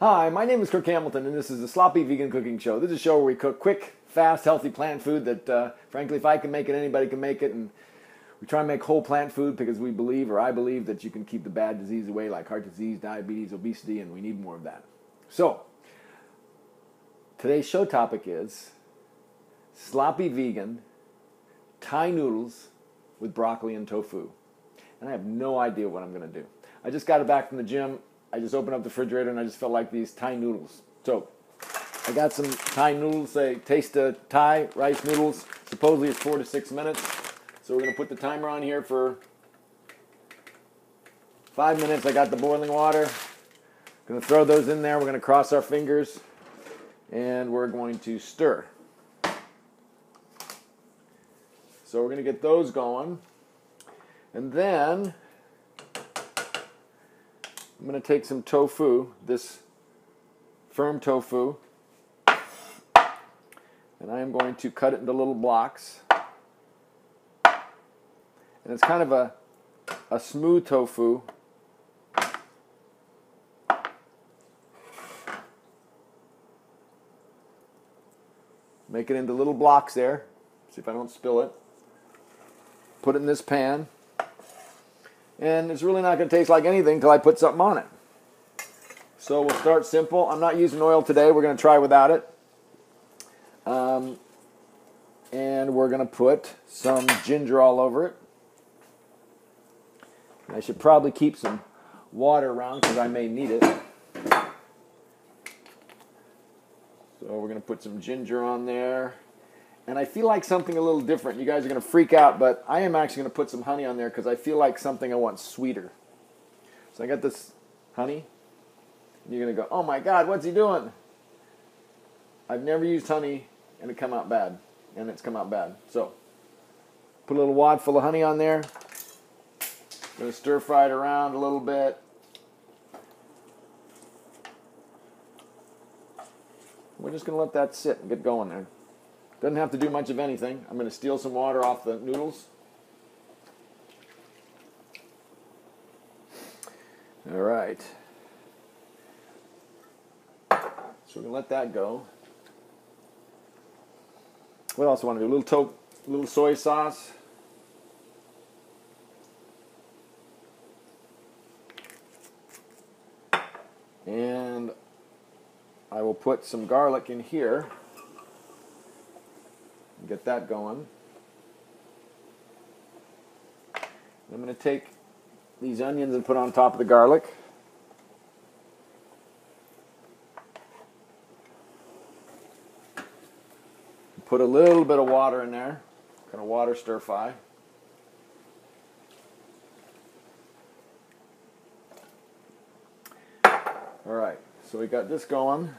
Hi, my name is Kirk Hamilton, and this is the Sloppy Vegan Cooking Show. This is a show where we cook quick, fast, healthy plant food that, uh, frankly, if I can make it, anybody can make it. And we try and make whole plant food because we believe, or I believe, that you can keep the bad disease away, like heart disease, diabetes, obesity, and we need more of that. So, today's show topic is sloppy vegan Thai noodles with broccoli and tofu. And I have no idea what I'm going to do. I just got it back from the gym. I just opened up the refrigerator and I just felt like these Thai noodles. So I got some Thai noodles. They taste of Thai rice noodles. Supposedly it's four to six minutes. So we're going to put the timer on here for five minutes. I got the boiling water. Going to throw those in there. We're going to cross our fingers and we're going to stir. So we're going to get those going. And then I'm going to take some tofu, this firm tofu, and I am going to cut it into little blocks. And it's kind of a, a smooth tofu. Make it into little blocks there. See if I don't spill it. Put it in this pan and it's really not going to taste like anything until I put something on it. So we'll start simple. I'm not using oil today. We're going to try without it. Um, and we're going to put some ginger all over it. I should probably keep some water around because I may need it. So we're going to put some ginger on there and I feel like something a little different. You guys are going to freak out, but I am actually going to put some honey on there because I feel like something I want sweeter. So I got this honey. You're going to go, oh my God, what's he doing? I've never used honey and it come out bad, and it's come out bad. So put a little wad full of honey on there. Going to stir fry it around a little bit. We're just going to let that sit and get going there. Doesn't have to do much of anything. I'm going to steal some water off the noodles. All right. So we're going to let that go. What else do I want to do? A little, to- little soy sauce. And I will put some garlic in here. Get that going. I'm going to take these onions and put on top of the garlic. Put a little bit of water in there, kind of water stir fry. All right, so we got this going.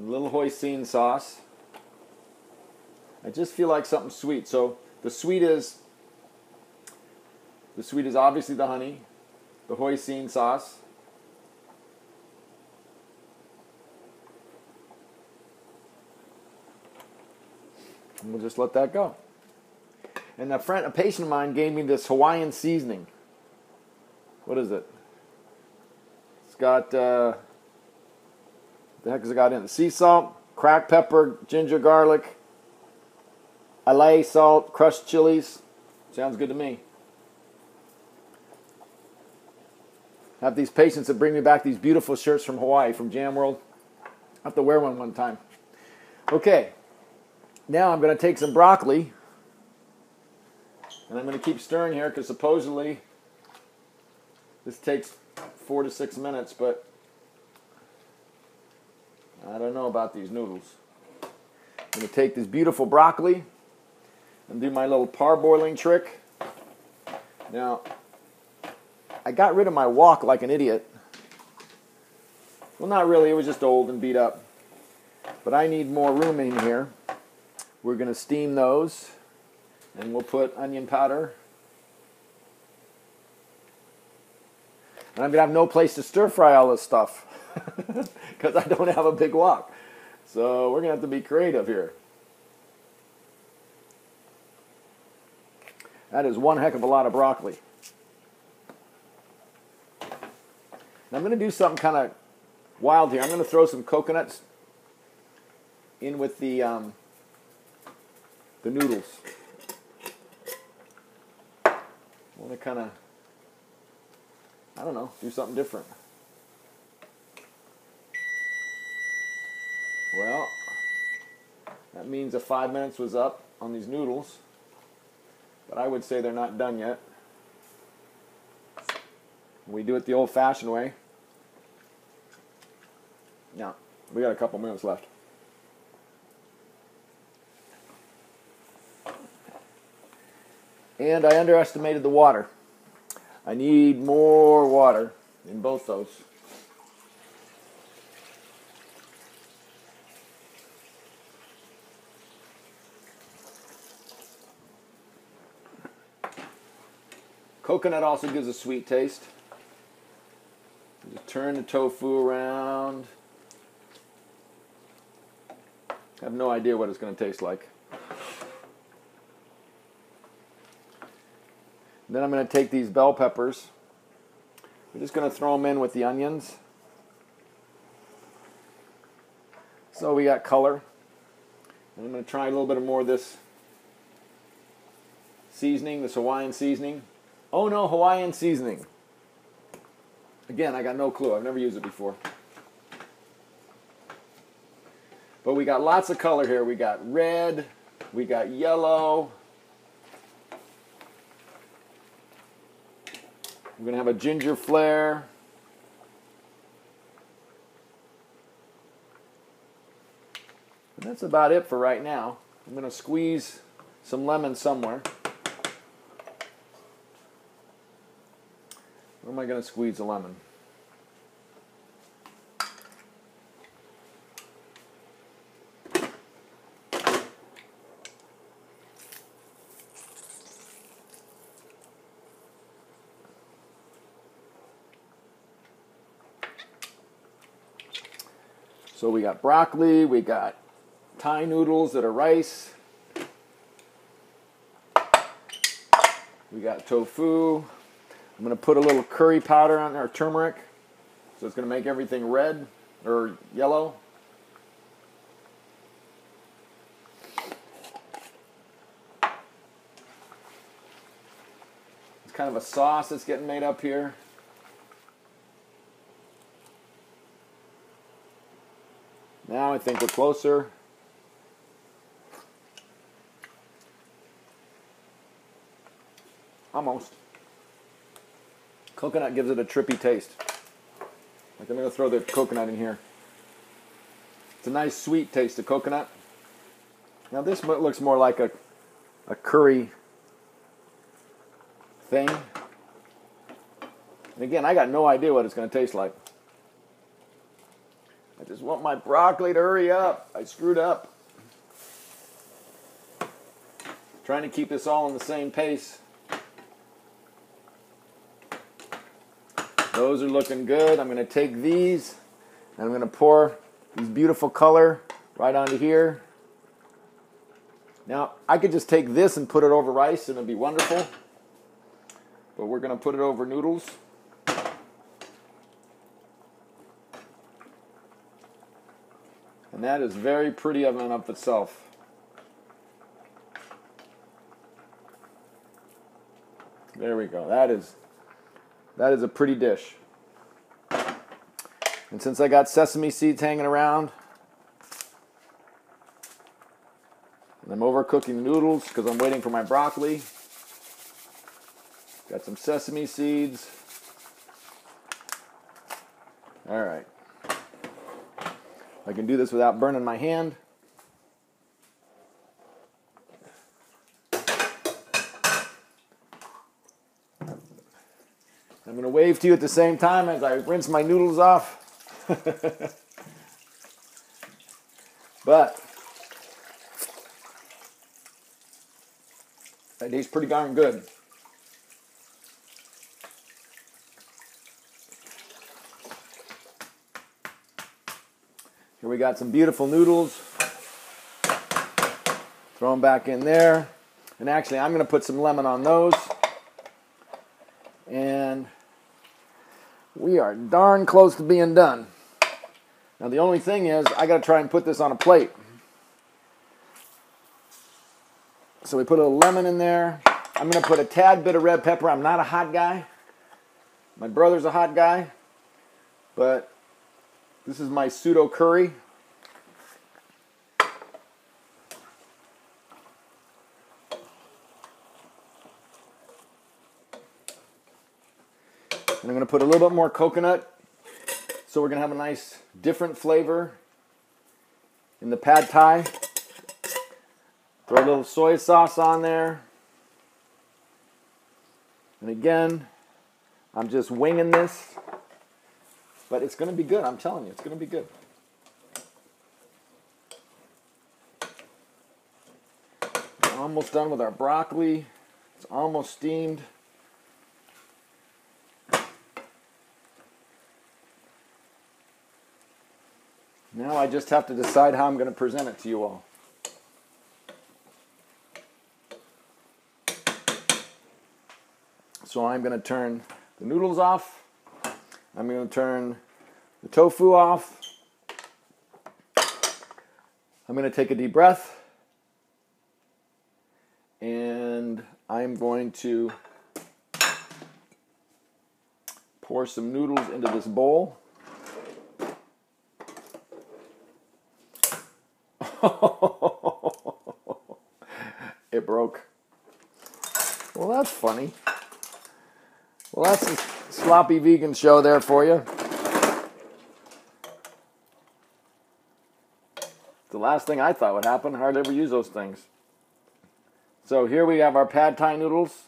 A little hoisin sauce. I just feel like something sweet. So the sweet is the sweet is obviously the honey, the hoisin sauce. And we'll just let that go. And a friend, a patient of mine, gave me this Hawaiian seasoning. What is it? It's got. Uh, the heck has it got in? Sea salt, cracked pepper, ginger, garlic, Islay salt, crushed chilies. Sounds good to me. Have these patients that bring me back these beautiful shirts from Hawaii, from Jam World. I have to wear one one time. Okay, now I'm going to take some broccoli and I'm going to keep stirring here because supposedly this takes four to six minutes, but I don't know about these noodles. I'm going to take this beautiful broccoli and do my little parboiling trick. Now, I got rid of my wok like an idiot. Well, not really, it was just old and beat up. But I need more room in here. We're going to steam those, and we'll put onion powder. And I'm going to have no place to stir fry all this stuff because I don't have a big wok. So we're going to have to be creative here. That is one heck of a lot of broccoli. And I'm going to do something kind of wild here. I'm going to throw some coconuts in with the um, the noodles. I want to kind of, I don't know, do something different. Well, that means the five minutes was up on these noodles, but I would say they're not done yet. We do it the old fashioned way. Now, we got a couple minutes left. And I underestimated the water. I need more water in both those. Coconut also gives a sweet taste. Just turn the tofu around. I have no idea what it's going to taste like. Then I'm going to take these bell peppers. We're just going to throw them in with the onions. So we got color. And I'm going to try a little bit more of this seasoning, this Hawaiian seasoning. Oh no, Hawaiian seasoning. Again, I got no clue. I've never used it before. But we got lots of color here. We got red, we got yellow. We're going to have a ginger flare. And that's about it for right now. I'm going to squeeze some lemon somewhere. Where am I going to squeeze a lemon? So we got broccoli, we got Thai noodles that are rice. We got tofu. I'm to put a little curry powder on our turmeric. So it's to make everything red or yellow. It's kind of a sauce that's getting made up here. Now I think we're closer. Almost. Coconut gives it a trippy taste. Like I'm to throw the coconut in here. It's a nice sweet taste of coconut. Now this looks more like a, a curry thing. And again, I got no idea what it's to taste like. Just want my broccoli to hurry up. I screwed up. Trying to keep this all in the same pace. Those are looking good. I'm going to take these and I'm going to pour these beautiful color right onto here. Now, I could just take this and put it over rice and it'd be wonderful. But we're going to put it over noodles. And that is very pretty of and of itself. There we go. That is that is a pretty dish. And since I got sesame seeds hanging around, I'm overcooking the noodles because I'm waiting for my broccoli. Got some sesame seeds. All right. I can do this without burning my hand. I'm going to wave to you at the same time as I rinse my noodles off. but that tastes pretty darn good. Here we got some beautiful noodles. Throw them back in there. And actually, I'm going to put some lemon on those. And we are darn close to being done. Now the only thing is, I got to try and put this on a plate. So we put a little lemon in there. I'm going to put a tad bit of red pepper. I'm not a hot guy. My brother's a hot guy. But this is my pseudo curry. And I'm going to put a little bit more coconut. So we're going to have a nice different flavor in the pad thai. Throw a little soy sauce on there. And again, I'm just winging this. But it's going to be good. I'm telling you, it's going to be good. We're almost done with our broccoli. It's almost steamed. Now I just have to decide how I'm going to present it to you all. So I'm going to turn the noodles off. I'm going to turn the tofu off. I'm going to take a deep breath. And I'm going to pour some noodles into this bowl. it broke. Well, that's funny. Well, that's sloppy vegan show there for you. The last thing I thought would happen. Hardly ever use those things. So here we have our pad thai noodles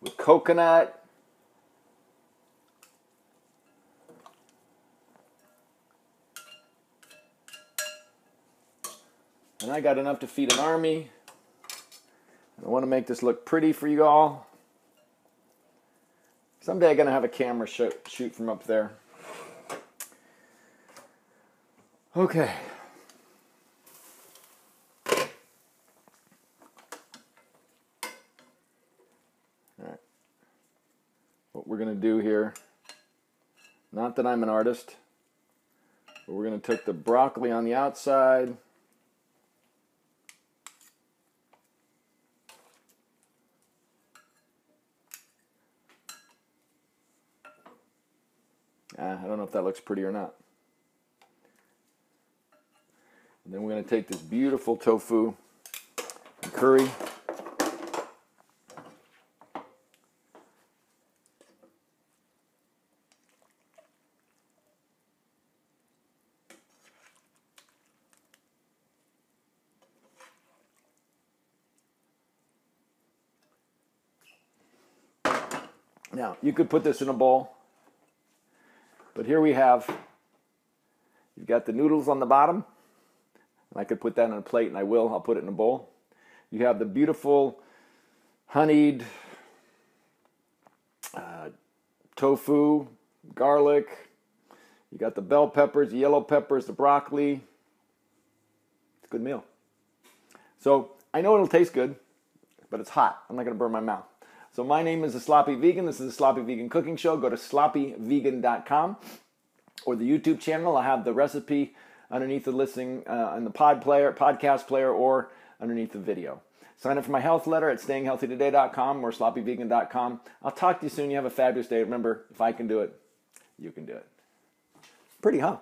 with coconut And I got enough to feed an army. I want to make this look pretty for you all. Someday I'm going to have a camera shoot, shoot from up there. Okay. All right. What we're going to do here, not that I'm an artist, but we're going to take the broccoli on the outside. Uh, I don't know if that looks pretty or not. And then we're going to take this beautiful tofu and curry. Now, you could put this in a bowl but here we have, you've got the noodles on the bottom. And I could put that on a plate, and I will. I'll put it in a bowl. You have the beautiful honeyed uh, tofu, garlic. You got the bell peppers, the yellow peppers, the broccoli. It's a good meal. So I know it'll taste good, but it's hot. I'm not going to burn my mouth. So my name is the Sloppy Vegan. This is the Sloppy Vegan Cooking Show. Go to sloppyvegan.com or the YouTube channel. I have the recipe underneath the listing uh, in the pod player, podcast player, or underneath the video. Sign up for my health letter at stayinghealthytoday.com or sloppyvegan.com. I'll talk to you soon. You have a fabulous day. Remember, if I can do it, you can do it. Pretty, huh?